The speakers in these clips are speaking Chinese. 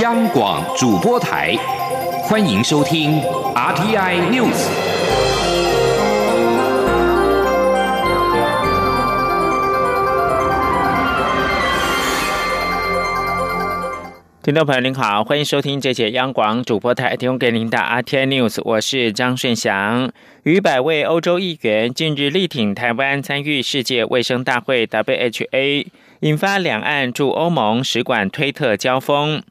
央广主播台，欢迎收听 RTI News。听众朋友您好，欢迎收听这节央广主播台提供给您的 RTI News，我是张顺祥。逾百位欧洲议员近日力挺台湾参与世界卫生大会 （WHA），引发两岸驻欧盟使馆推特交锋。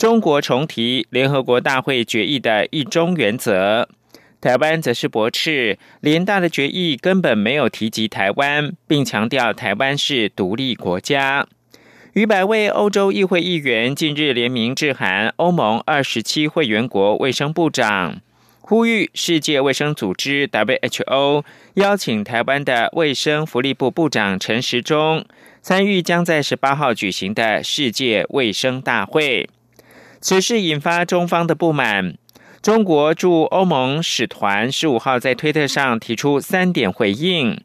中国重提联合国大会决议的一中原则，台湾则是驳斥联大的决议根本没有提及台湾，并强调台湾是独立国家。逾百位欧洲议会议员近日联名致函欧盟二十七会员国卫生部长，呼吁世界卫生组织 （WHO） 邀请台湾的卫生福利部部长陈时中参与将在十八号举行的世界卫生大会。此事引发中方的不满。中国驻欧盟使团十五号在推特上提出三点回应，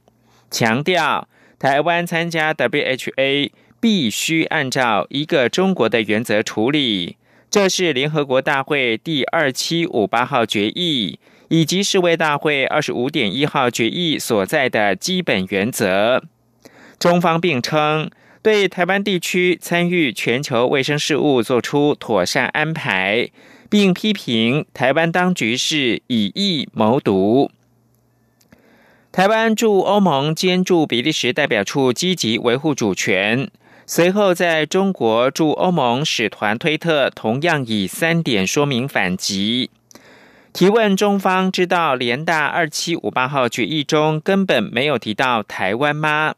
强调台湾参加 WHA 必须按照一个中国的原则处理，这是联合国大会第二七五八号决议以及世卫大会二十五点一号决议所在的基本原则。中方并称。对台湾地区参与全球卫生事务做出妥善安排，并批评台湾当局是以意谋独。台湾驻欧盟兼驻比利时代表处积极维护主权，随后在中国驻欧盟使团推特同样以三点说明反击，提问中方知道联大二七五八号决议中根本没有提到台湾吗？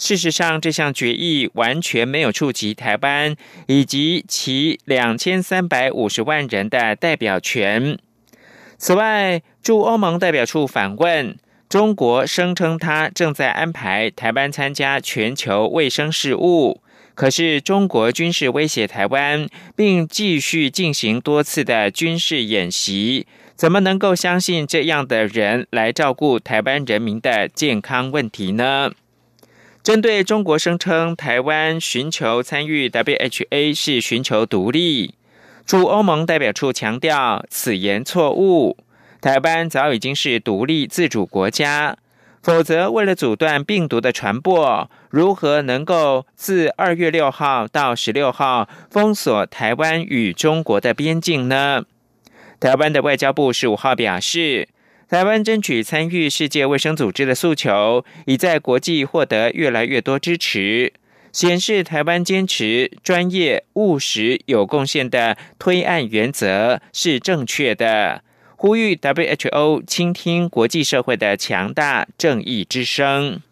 事实上，这项决议完全没有触及台湾以及其两千三百五十万人的代表权。此外，驻欧盟代表处反问中国，声称他正在安排台湾参加全球卫生事务，可是中国军事威胁台湾，并继续进行多次的军事演习，怎么能够相信这样的人来照顾台湾人民的健康问题呢？针对中国声称台湾寻求参与 WHA 是寻求独立，驻欧盟代表处强调此言错误。台湾早已经是独立自主国家，否则为了阻断病毒的传播，如何能够自二月六号到十六号封锁台湾与中国的边境呢？台湾的外交部十五号表示。台湾争取参与世界卫生组织的诉求，已在国际获得越来越多支持，显示台湾坚持专业、务实、有贡献的推案原则是正确的。呼吁 WHO 倾听国际社会的强大正义之声。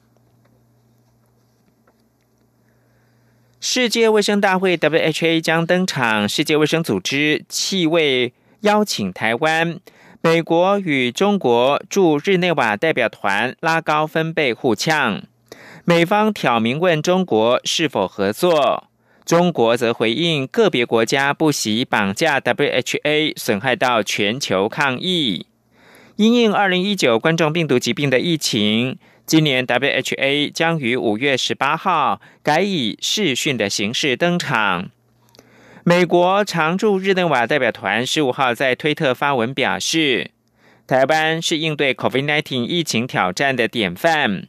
世界卫生大会 （WHA） 将登场，世界卫生组织气味邀请台湾。美国与中国驻日内瓦代表团拉高分贝互呛，美方挑明问中国是否合作，中国则回应个别国家不惜绑架 WHA，损害到全球抗疫。因应二零一九冠状病毒疾病的疫情，今年 WHA 将于五月十八号改以视讯的形式登场。美国常驻日内瓦代表团十五号在推特发文表示，台湾是应对 COVID-19 疫情挑战的典范，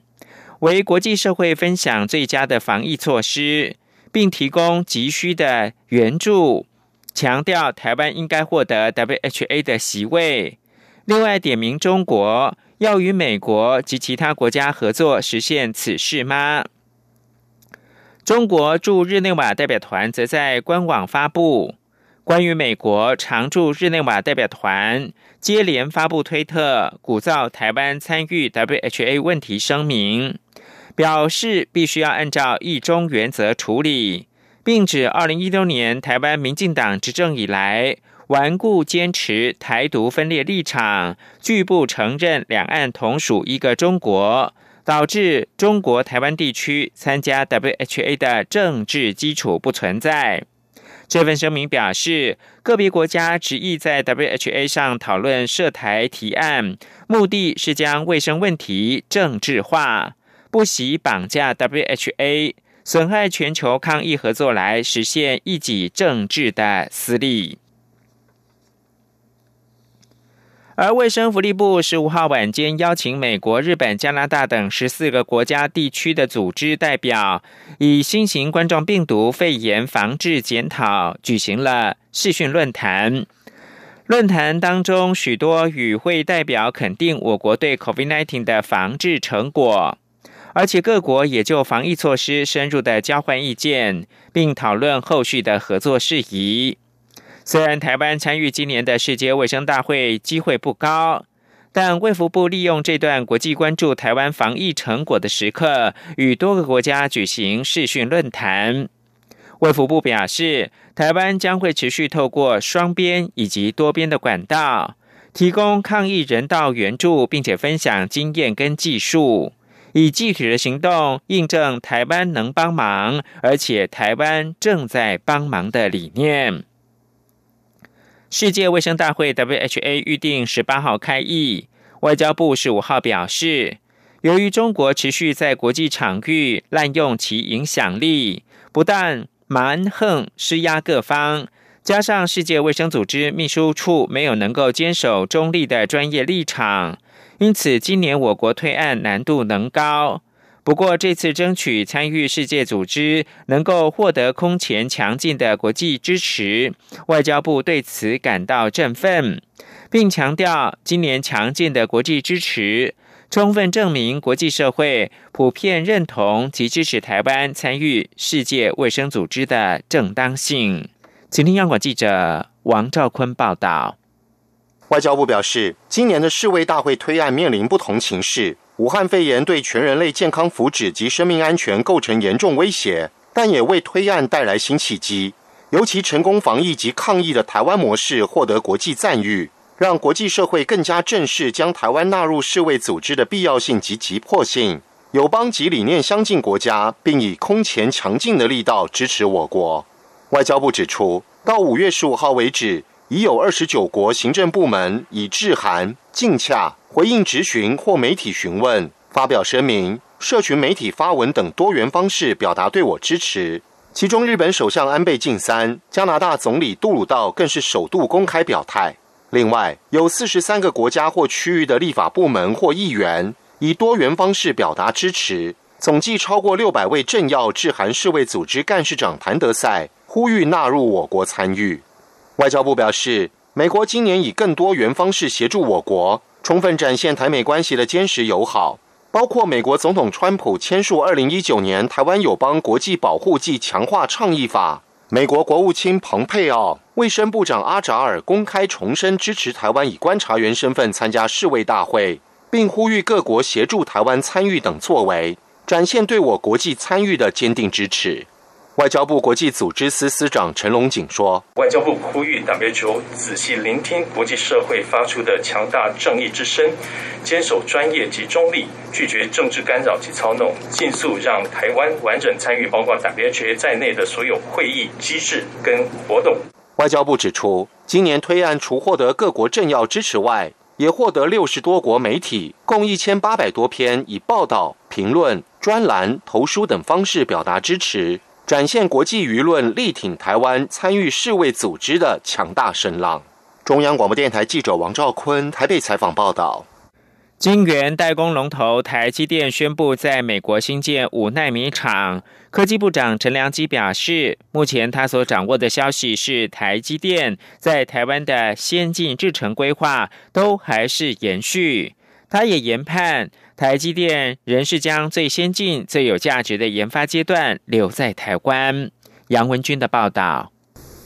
为国际社会分享最佳的防疫措施，并提供急需的援助，强调台湾应该获得 WHA 的席位。另外，点名中国要与美国及其他国家合作实现此事吗？中国驻日内瓦代表团则在官网发布关于美国常驻日内瓦代表团接连发布推特，鼓噪台湾参与 WHA 问题声明，表示必须要按照一中原则处理，并指二零一六年台湾民进党执政以来，顽固坚持台独分裂立场，拒不承认两岸同属一个中国。导致中国台湾地区参加 WHA 的政治基础不存在。这份声明表示，个别国家执意在 WHA 上讨论涉台提案，目的是将卫生问题政治化，不惜绑架 WHA，损害全球抗疫合作来实现一己政治的私利。而卫生福利部十五号晚间邀请美国、日本、加拿大等十四个国家地区的组织代表，以新型冠状病毒肺炎防治检讨举行了视讯论坛。论坛当中，许多与会代表肯定我国对 COVID-19 的防治成果，而且各国也就防疫措施深入的交换意见，并讨论后续的合作事宜。虽然台湾参与今年的世界卫生大会机会不高，但卫福部利用这段国际关注台湾防疫成果的时刻，与多个国家举行视讯论坛。卫福部表示，台湾将会持续透过双边以及多边的管道，提供抗疫人道援助，并且分享经验跟技术，以具体的行动印证台湾能帮忙，而且台湾正在帮忙的理念。世界卫生大会 （WHA） 预定十八号开议。外交部十五号表示，由于中国持续在国际场域滥用其影响力，不但蛮横施压各方，加上世界卫生组织秘书处没有能够坚守中立的专业立场，因此今年我国推案难度能高。不过，这次争取参与世界组织，能够获得空前强劲的国际支持，外交部对此感到振奋，并强调，今年强劲的国际支持，充分证明国际社会普遍认同及支持台湾参与世界卫生组织的正当性。请听央广记者王兆坤报道。外交部表示，今年的世卫大会推案面临不同情势。武汉肺炎对全人类健康福祉及生命安全构成严重威胁，但也为推案带来新契机。尤其成功防疫及抗疫的台湾模式获得国际赞誉，让国际社会更加正视将台湾纳入世卫组织的必要性及急迫性。友邦及理念相近国家，并以空前强劲的力道支持我国。外交部指出，到五月十五号为止，已有二十九国行政部门以致函、敬洽。回应质询或媒体询问、发表声明、社群媒体发文等多元方式表达对我支持。其中，日本首相安倍晋三、加拿大总理杜鲁道更是首度公开表态。另外，有四十三个国家或区域的立法部门或议员以多元方式表达支持，总计超过六百位政要致函世卫组织干事长谭德赛，呼吁纳入我国参与。外交部表示，美国今年以更多元方式协助我国。充分展现台美关系的坚实友好，包括美国总统川普签署二零一九年台湾友邦国际保护暨强化倡议法，美国国务卿蓬佩奥、卫生部长阿扎尔公开重申支持台湾以观察员身份参加世卫大会，并呼吁各国协助台湾参与等作为，展现对我国际参与的坚定支持。外交部国际组织司司长陈龙锦说：“外交部呼吁 WHO 仔细聆听国际社会发出的强大正义之声，坚守专业及中立，拒绝政治干扰及操弄，尽速让台湾完整参与包括 WHO 在内的所有会议机制跟活动。”外交部指出，今年推案除获得各国政要支持外，也获得六十多国媒体共一千八百多篇以报道、评论、专栏、投书等方式表达支持。展现国际舆论力挺台湾参与世卫组织的强大声浪。中央广播电台记者王兆坤台北采访报道。晶圆代工龙头台积电宣布在美国新建五纳米厂。科技部长陈良基表示，目前他所掌握的消息是，台积电在台湾的先进制程规划都还是延续。他也研判。台积电仍是将最先进、最有价值的研发阶段留在台湾。杨文军的报道。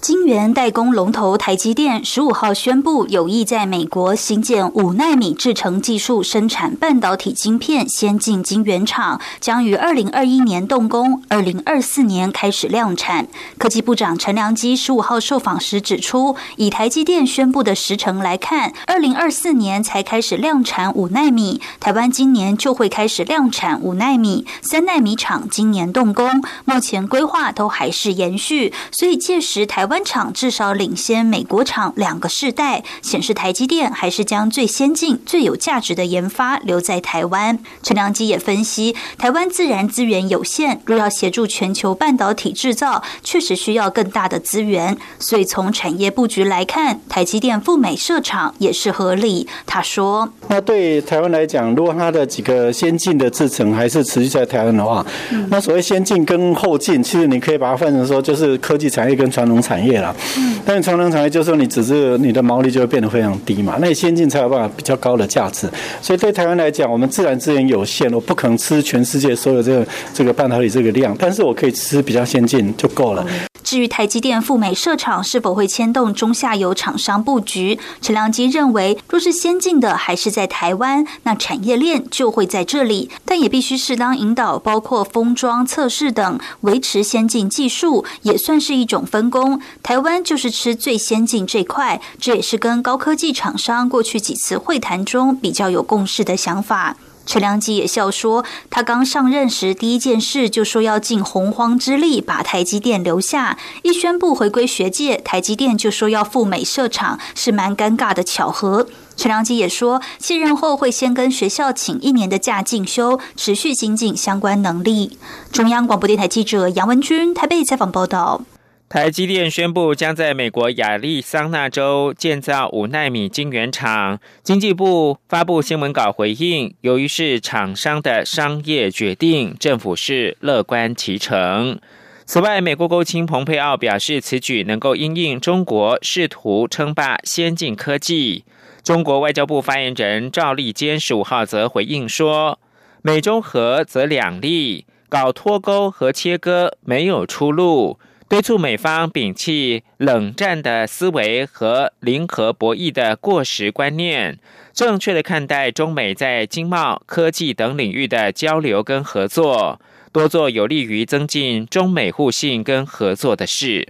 晶圆代工龙头台积电十五号宣布，有意在美国新建五纳米制程技术生产半导体晶片先进晶圆厂，将于二零二一年动工，二零二四年开始量产。科技部长陈良基十五号受访时指出，以台积电宣布的时程来看，二零二四年才开始量产五纳米，台湾今年就会开始量产五纳米，三纳米厂今年动工，目前规划都还是延续，所以届时台湾。湾厂至少领先美国厂两个世代，显示台积电还是将最先进、最有价值的研发留在台湾。陈良基也分析，台湾自然资源有限，若要协助全球半导体制造，确实需要更大的资源。所以从产业布局来看，台积电赴美设厂也是合理。他说：“那对台湾来讲，如果它的几个先进的制程还是持续在台湾的话，那所谓先进跟后进，其实你可以把它分成说，就是科技产业跟传统产业了。嗯，但是传统产业就是说，你只是你的毛利就会变得非常低嘛。那你先进才有办法比较高的价值。所以对台湾来讲，我们自然资源有限，我不可能吃全世界所有这个这个半导体这个量，但是我可以吃比较先进就够了。至于台积电赴美设厂是否会牵动中下游厂商布局，陈良基认为，若是先进的还是在台湾，那产业链就会在这里，但也必须适当引导，包括封装、测试等，维持先进技术，也算是一种分工。台湾就是吃最先进这块，这也是跟高科技厂商过去几次会谈中比较有共识的想法。陈良基也笑说，他刚上任时第一件事就说要尽洪荒之力把台积电留下。一宣布回归学界，台积电就说要赴美设厂，是蛮尴尬的巧合。陈良基也说，卸任后会先跟学校请一年的假进修，持续精进相关能力。中央广播电台记者杨文君台北采访报道。台积电宣布将在美国亚利桑那州建造五纳米晶圆厂。经济部发布新闻稿回应，由于是厂商的商业决定，政府是乐观其成。此外，美国国务卿蓬佩奥表示，此举能够因应中国试图称霸先进科技。中国外交部发言人赵立坚十五号则回应说：“美中和则两利，搞脱钩和切割没有出路。”敦促美方摒弃冷战的思维和零和博弈的过时观念，正确的看待中美在经贸、科技等领域的交流跟合作，多做有利于增进中美互信跟合作的事。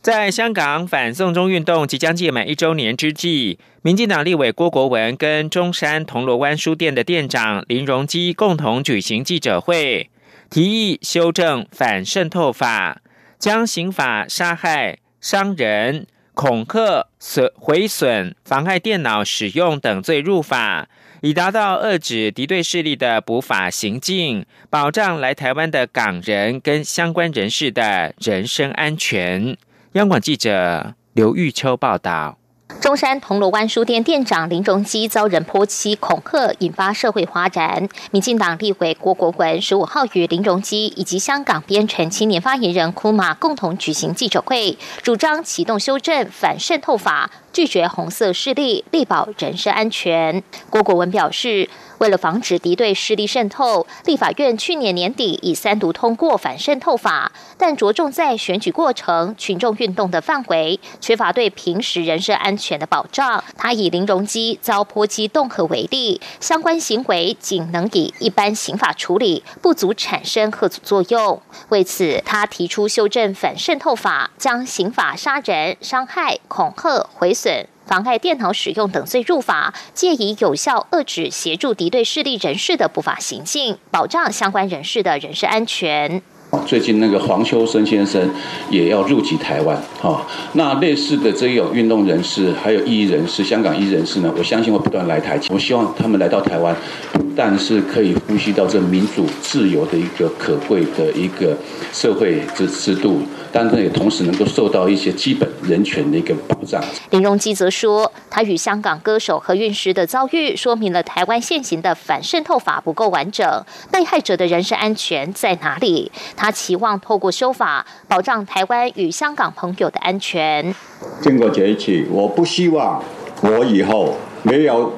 在香港反送中运动即将届满一周年之际，民进党立委郭国文跟中山铜锣湾书店的店长林荣基共同举行记者会。提议修正反渗透法，将刑法杀害、伤人、恐吓、损毁损、妨碍电脑使用等罪入法，以达到遏止敌对势力的补法行径，保障来台湾的港人跟相关人士的人身安全。央广记者刘玉秋报道。中山铜锣湾书店店长林荣基遭人泼漆恐吓，引发社会哗然。民进党立委郭国文十五号与林荣基以及香港编程青年发言人库马共同举行记者会，主张启动修正反渗透法，拒绝红色势力，力保人身安全。郭国文表示。为了防止敌对势力渗透，立法院去年年底已三读通过反渗透法，但着重在选举过程、群众运动的范围，缺乏对平时人身安全的保障。他以林荣基遭泼漆恫吓为例，相关行为仅能以一般刑法处理，不足产生吓阻作用。为此，他提出修正反渗透法，将刑法杀人、伤害、恐吓、毁损。妨碍电脑使用等罪入法，借以有效遏制协助敌对势力人士的不法行径，保障相关人士的人身安全。最近那个黄秋生先生也要入籍台湾，哈，那类似的这种运动人士，还有艺人士，香港艺人士呢，我相信会不断来台。我希望他们来到台湾，不但是可以呼吸到这民主自由的一个可贵的一个社会制制度。但是也同时能够受到一些基本人权的一个保障。林荣基则说，他与香港歌手何韵诗的遭遇，说明了台湾现行的反渗透法不够完整，被害者的人身安全在哪里？他期望透过修法，保障台湾与香港朋友的安全。经过这一次，我不希望我以后没有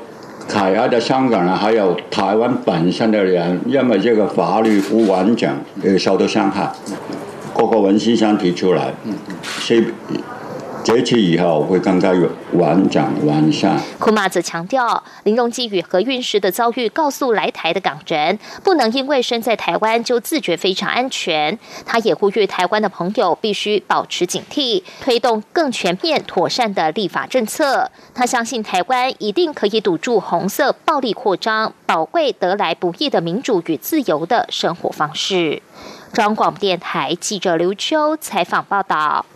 海外的香港人，还有台湾本身的人，因为这个法律不完整而受到伤害。各个文先生提出来，所以这次以后会更加完整完善。库马则强调，林荣基与何韵诗的遭遇，告诉来台的港人，不能因为身在台湾就自觉非常安全。他也呼吁台湾的朋友必须保持警惕，推动更全面妥善的立法政策。他相信台湾一定可以堵住红色暴力扩张，宝贵得来不易的民主与自由的生活方式。中央广播电台记者刘秋采访报道。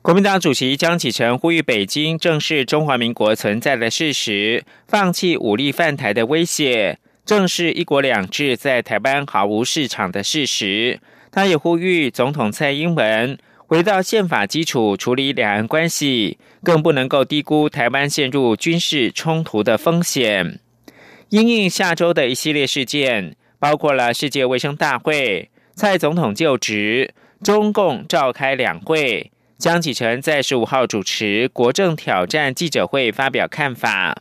国民党主席江启臣呼吁北京正视中华民国存在的事实，放弃武力犯台的威胁，正视一国两制在台湾毫无市场的事实。他也呼吁总统蔡英文回到宪法基础处理两岸关系，更不能够低估台湾陷入军事冲突的风险。因应下周的一系列事件，包括了世界卫生大会、蔡总统就职、中共召开两会。江启臣在十五号主持国政挑战记者会，发表看法。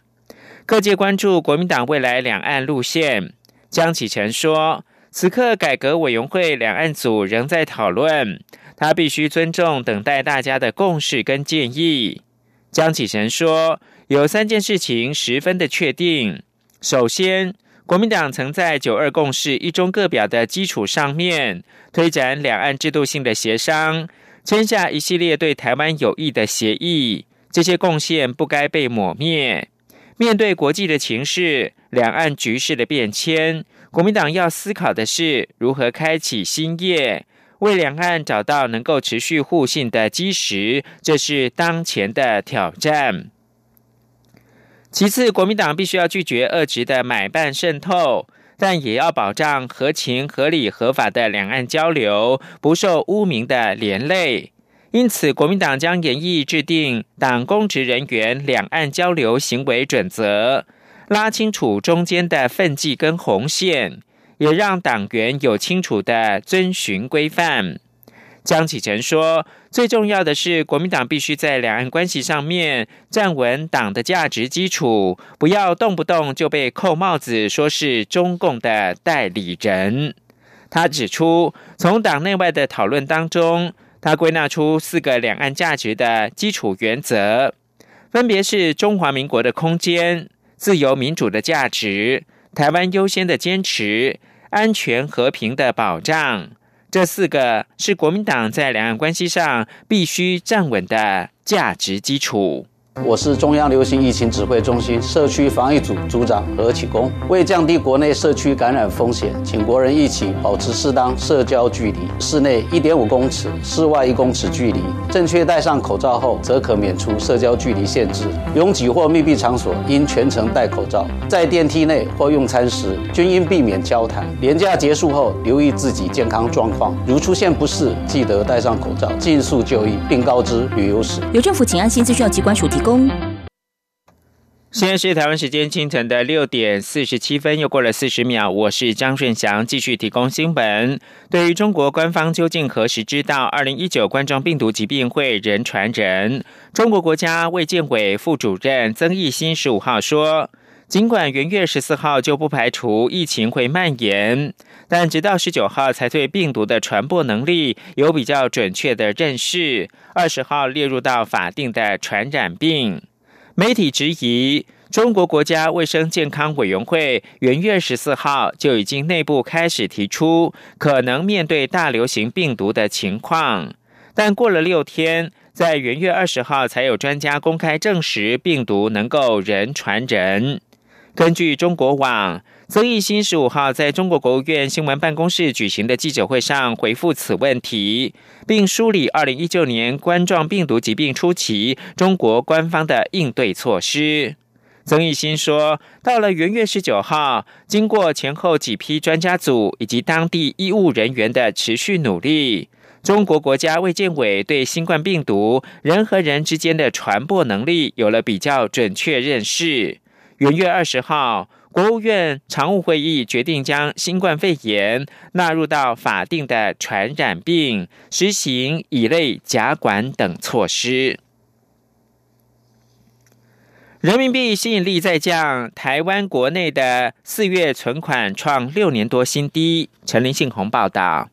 各界关注国民党未来两岸路线。江启臣说：“此刻改革委员会两岸组仍在讨论，他必须尊重等待大家的共识跟建议。”江启臣说：“有三件事情十分的确定。首先，国民党曾在九二共识一中各表的基础上面，推展两岸制度性的协商。”签下一系列对台湾有益的协议，这些贡献不该被抹灭。面对国际的情势、两岸局势的变迁，国民党要思考的是如何开启新业，为两岸找到能够持续互信的基石，这是当前的挑战。其次，国民党必须要拒绝恶质的买办渗透。但也要保障合情、合理、合法的两岸交流，不受污名的连累。因此，国民党将严议制定党公职人员两岸交流行为准则，拉清楚中间的分际跟红线，也让党员有清楚的遵循规范。江启臣说：“最重要的是，国民党必须在两岸关系上面站稳党的价值基础，不要动不动就被扣帽子，说是中共的代理人。”他指出，从党内外的讨论当中，他归纳出四个两岸价值的基础原则，分别是中华民国的空间、自由民主的价值、台湾优先的坚持、安全和平的保障。这四个是国民党在两岸关系上必须站稳的价值基础。我是中央流行疫情指挥中心社区防疫组组长何启功。为降低国内社区感染风险，请国人一起保持适当社交距离，室内一点五公尺，室外一公尺距离。正确戴上口罩后，则可免除社交距离限制。拥挤或密闭场所应全程戴口罩。在电梯内或用餐时，均应避免交谈。年假结束后，留意自己健康状况，如出现不适，记得戴上口罩，尽速就医，并告知旅游史。由政府请安心资讯机关署提供。现在是台湾时间清晨的六点四十七分，又过了四十秒。我是张顺祥，继续提供新闻。对于中国官方究竟何时知道二零一九冠状病毒疾病会人传人？中国国家卫健委副主任曾益新十五号说，尽管元月十四号就不排除疫情会蔓延，但直到十九号才对病毒的传播能力有比较准确的认识。二十号列入到法定的传染病。媒体质疑，中国国家卫生健康委员会元月十四号就已经内部开始提出可能面对大流行病毒的情况，但过了六天，在元月二十号才有专家公开证实病毒能够人传人。根据中国网。曾益新十五号在中国国务院新闻办公室举行的记者会上回复此问题，并梳理二零一九年冠状病毒疾病初期中国官方的应对措施。曾益新说，到了元月十九号，经过前后几批专家组以及当地医务人员的持续努力，中国国家卫健委对新冠病毒人和人之间的传播能力有了比较准确认识。元月二十号。国务院常务会议决定将新冠肺炎纳入到法定的传染病，实行乙类甲管等措施。人民币吸引力在降，台湾国内的四月存款创六年多新低。陈林信宏报道。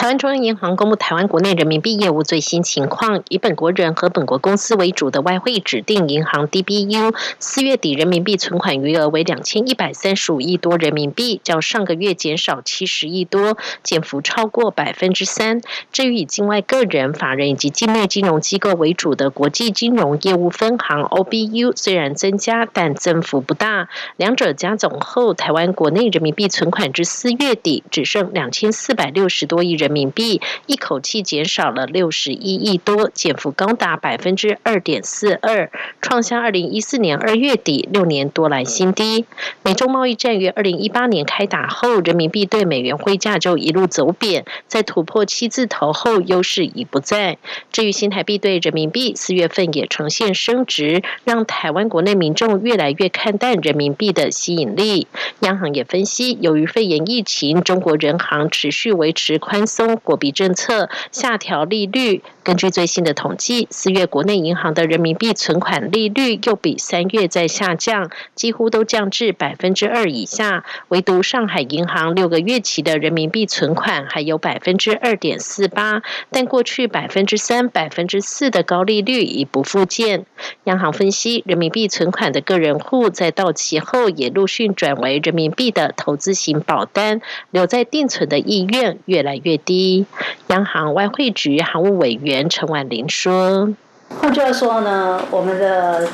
台湾中央银行公布台湾国内人民币业务最新情况，以本国人和本国公司为主的外汇指定银行 DBU，四月底人民币存款余额为两千一百三十五亿多人民币，较上个月减少七十亿多，减幅超过百分之三。至于以境外个人、法人以及境内金融机构为主的国际金融业务分行 OBU，虽然增加，但增幅不大。两者加总后，台湾国内人民币存款至四月底只剩两千四百六十多亿人。人民币一口气减少了六十一亿多，减幅高达百分之二点四二，创下二零一四年二月底六年多来新低。美中贸易战于二零一八年开打后，人民币对美元汇价就一路走贬，在突破七字头后，优势已不在。至于新台币对人民币，四月份也呈现升值，让台湾国内民众越来越看淡人民币的吸引力。央行也分析，由于肺炎疫情，中国人行持续维持宽松。货币政策下调利率。根据最新的统计，四月国内银行的人民币存款利率又比三月在下降，几乎都降至百分之二以下。唯独上海银行六个月期的人民币存款还有百分之二点四八，但过去百分之三、百分之四的高利率已不复见。央行分析，人民币存款的个人户在到期后也陆续转为人民币的投资型保单，留在定存的意愿越来越低。央行外汇局行务委员。陈婉玲说：“换句话说呢，我们的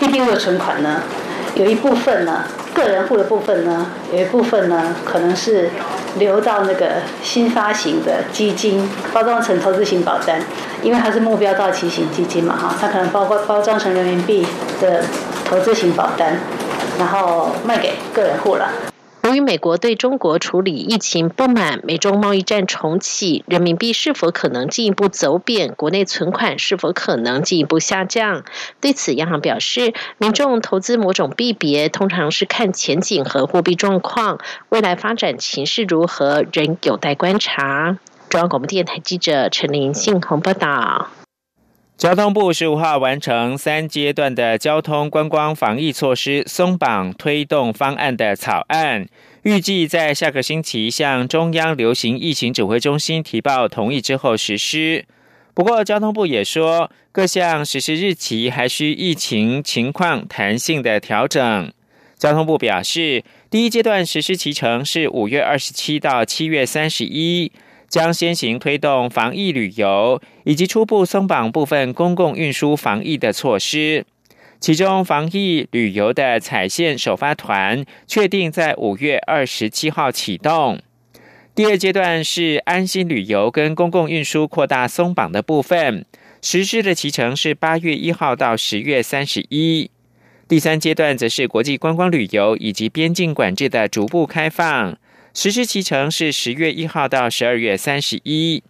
DBU 的存款呢，有一部分呢，个人户的部分呢，有一部分呢，可能是留到那个新发行的基金，包装成投资型保单，因为它是目标到期型基金嘛，哈，它可能包括包装成人民币的投资型保单，然后卖给个人户了。”于美国对中国处理疫情不满，美中贸易战重启，人民币是否可能进一步走贬？国内存款是否可能进一步下降？对此，央行表示，民众投资某种币别，通常是看前景和货币状况，未来发展情势如何，仍有待观察。中央广播电台记者陈林信鸿报道。交通部十五号完成三阶段的交通观光防疫措施松绑推动方案的草案，预计在下个星期向中央流行疫情指挥中心提报同意之后实施。不过，交通部也说，各项实施日期还需疫情情况弹性的调整。交通部表示，第一阶段实施期程是五月二十七到七月三十一。将先行推动防疫旅游，以及初步松绑部分公共运输防疫的措施。其中，防疫旅游的彩线首发团确定在五月二十七号启动。第二阶段是安心旅游跟公共运输扩大松绑的部分，实施的期程是八月一号到十月三十一。第三阶段则是国际观光旅游以及边境管制的逐步开放。实施期程是十月一号到十二月三十一。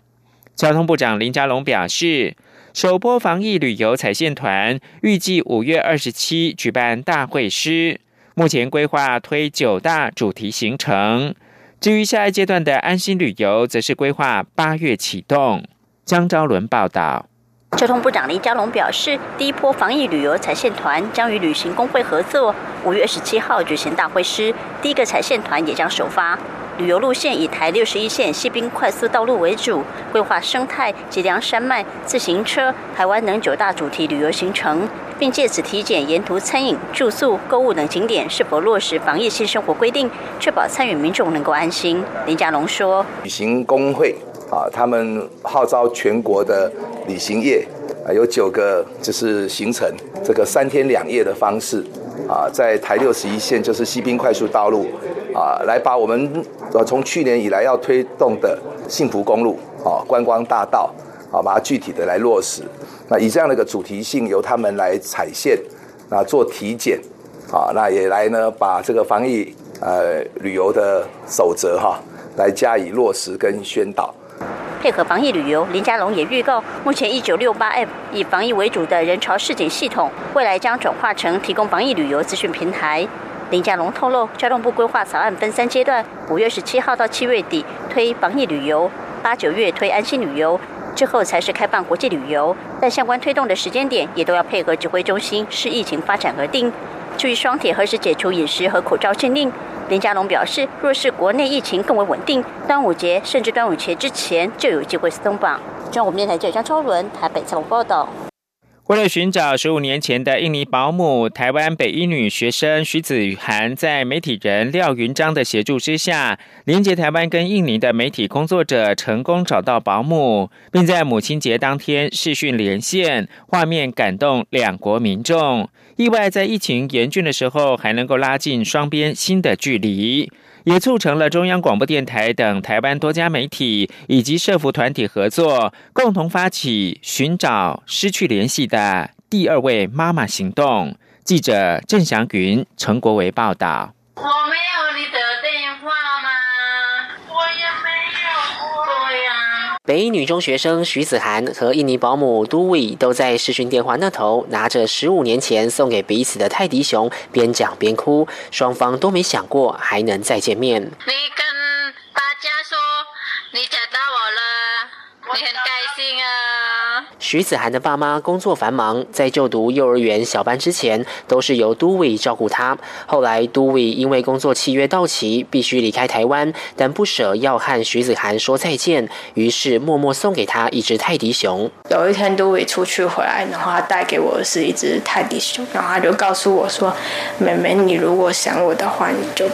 交通部长林佳龙表示，首波防疫旅游彩线团预计五月二十七举办大会师，目前规划推九大主题行程。至于下一阶段的安心旅游，则是规划八月启动。江昭伦报道。交通部长林佳龙表示，第一波防疫旅游彩线团将与旅行工会合作，五月二十七号举行大会师，第一个彩线团也将首发。旅游路线以台六十一线西滨快速道路为主，规划生态、脊梁山脉、自行车、台湾等九大主题旅游行程，并借此体检沿途餐饮、住宿、购物等景点是否落实防疫新生活规定，确保参与民众能够安心。林佳龙说：“旅行工会。”啊，他们号召全国的旅行业啊，有九个就是行程，这个三天两夜的方式啊，在台六十一线就是西滨快速道路啊，来把我们呃从去年以来要推动的幸福公路啊、观光大道啊，把它具体的来落实。那以这样的一个主题性，由他们来踩线啊，做体检啊，那也来呢把这个防疫呃旅游的守则哈，来加以落实跟宣导。配合防疫旅游，林佳龙也预告，目前一九六八以以防疫为主的人潮市井系统，未来将转化成提供防疫旅游资讯平台。林佳龙透露，交通部规划草案分三阶段，五月十七号到七月底推防疫旅游，八九月推安心旅游，之后才是开放国际旅游。但相关推动的时间点也都要配合指挥中心视疫情发展而定。至于双铁何时解除饮食和口罩禁令？林佳龙表示，若是国内疫情更为稳定，端午节甚至端午节之前就有机会松绑。中央电台记者张超伦台北采访报道。为了寻找十五年前的印尼保姆，台湾北一女学生徐子涵，在媒体人廖云章的协助之下，连接台湾跟印尼的媒体工作者，成功找到保姆，并在母亲节当天视讯连线，画面感动两国民众。意外在疫情严峻的时候，还能够拉近双边新的距离。也促成了中央广播电台等台湾多家媒体以及社服团体合作，共同发起寻找失去联系的第二位妈妈行动。记者郑祥云、陈国维报道。我没有北一女中学生徐子涵和印尼保姆都伟都在视讯电话那头，拿着十五年前送给彼此的泰迪熊，边讲边哭。双方都没想过还能再见面。你跟大家说，你找到我了，我很开心啊。徐子涵的爸妈工作繁忙，在就读幼儿园小班之前，都是由都伟照顾他。后来都伟因为工作契约到期，必须离开台湾，但不舍要和徐子涵说再见，于是默默送给他一只泰迪熊。有一天都伟出去回来，然后他带给我的是一只泰迪熊，然后他就告诉我说：“妹妹，你如果想我的话，你就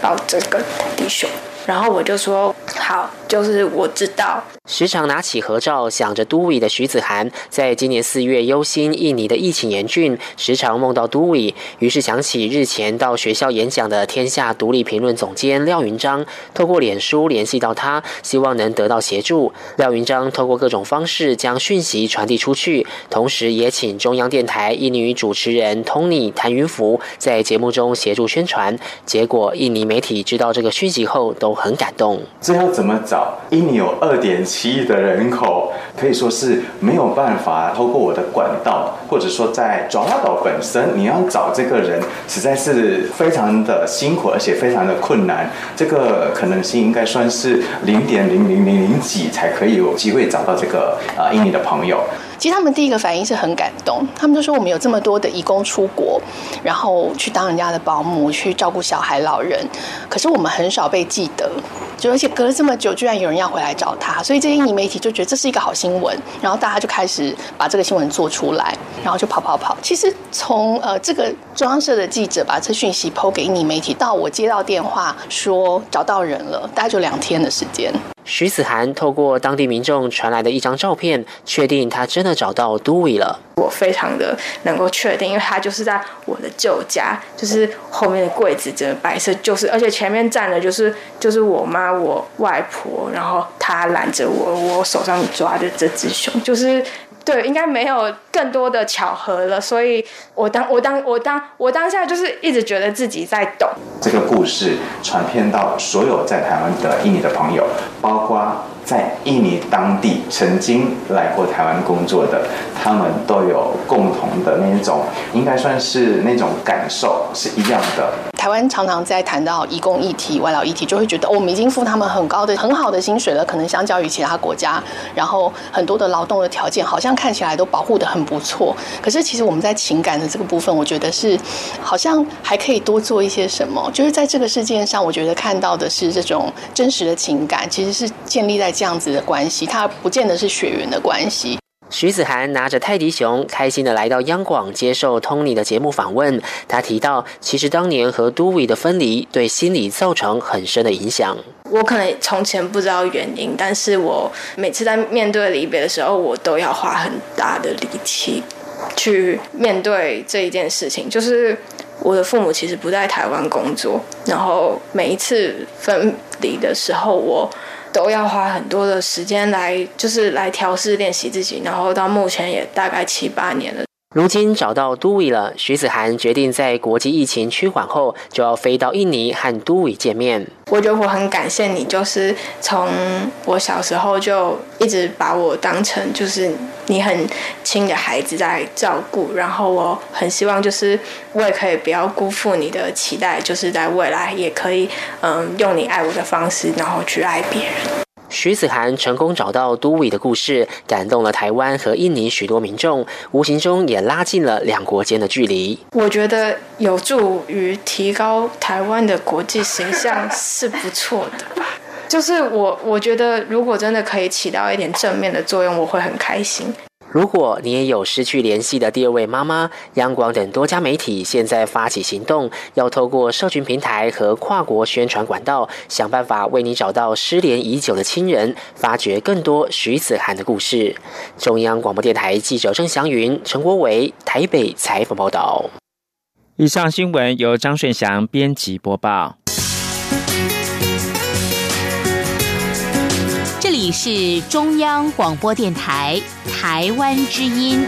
抱这个泰迪熊。”然后我就说好，就是我知道。时常拿起合照想着都伟的徐子涵，在今年四月忧心印尼的疫情严峻，时常梦到都伟，于是想起日前到学校演讲的天下独立评论总监廖云章，透过脸书联系到他，希望能得到协助。廖云章透过各种方式将讯息传递出去，同时也请中央电台印尼主持人 Tony 谭云福在节目中协助宣传。结果印尼媒体知道这个讯息后都。很感动。这要怎么找？印尼有二点七亿的人口，可以说是没有办法透过我的管道，或者说在爪哇岛本身，你要找这个人，实在是非常的辛苦，而且非常的困难。这个可能性应该算是零点零零零零几才可以有机会找到这个呃印尼的朋友。其实他们第一个反应是很感动，他们就说我们有这么多的义工出国，然后去当人家的保姆，去照顾小孩、老人，可是我们很少被记得，就而且隔了这么久，居然有人要回来找他，所以这些印尼媒体就觉得这是一个好新闻，然后大家就开始把这个新闻做出来，然后就跑跑跑。其实从呃这个中央社的记者把这讯息抛给印尼媒体，到我接到电话说找到人了，大概就两天的时间。徐子涵透过当地民众传来的一张照片，确定他真的找到都伟了。我非常的能够确定，因为他就是在我的旧家，就是后面的柜子，整个白色，就是而且前面站的就是就是我妈、我外婆，然后她揽着我，我手上抓着这只熊，就是。对，应该没有更多的巧合了，所以我当我当我当我当下就是一直觉得自己在懂这个故事，传遍到所有在台湾的印尼的朋友，包括。在印尼当地曾经来过台湾工作的，他们都有共同的那种，应该算是那种感受是一样的。台湾常常在谈到移工议题、外劳议题，就会觉得我们已经付他们很高的、很好的薪水了，可能相较于其他国家，然后很多的劳动的条件好像看起来都保护的很不错。可是其实我们在情感的这个部分，我觉得是好像还可以多做一些什么。就是在这个事件上，我觉得看到的是这种真实的情感，其实是建立在。这样子的关系，它不见得是血缘的关系。徐子涵拿着泰迪熊，开心的来到央广接受 Tony 的节目访问。他提到，其实当年和都伟的分离，对心理造成很深的影响。我可能从前不知道原因，但是我每次在面对离别的时候，我都要花很大的力气去面对这一件事情。就是我的父母其实不在台湾工作，然后每一次分离的时候，我。都要花很多的时间来，就是来调试练习自己，然后到目前也大概七八年了。如今找到都伟了，徐子涵决定在国际疫情趋缓后，就要飞到印尼和都伟见面。我觉得我很感谢你，就是从我小时候就一直把我当成就是你很亲的孩子在照顾，然后我很希望就是我也可以不要辜负你的期待，就是在未来也可以嗯用你爱我的方式，然后去爱别人。徐子涵成功找到都伟的故事，感动了台湾和印尼许多民众，无形中也拉近了两国间的距离。我觉得有助于提高台湾的国际形象是不错的。就是我，我觉得如果真的可以起到一点正面的作用，我会很开心。如果你也有失去联系的第二位妈妈，央广等多家媒体现在发起行动，要透过社群平台和跨国宣传管道，想办法为你找到失联已久的亲人，发掘更多徐子涵的故事。中央广播电台记者郑祥云、陈国伟台北采访报道。以上新闻由张顺祥编辑播报。你是中央广播电台台湾之音。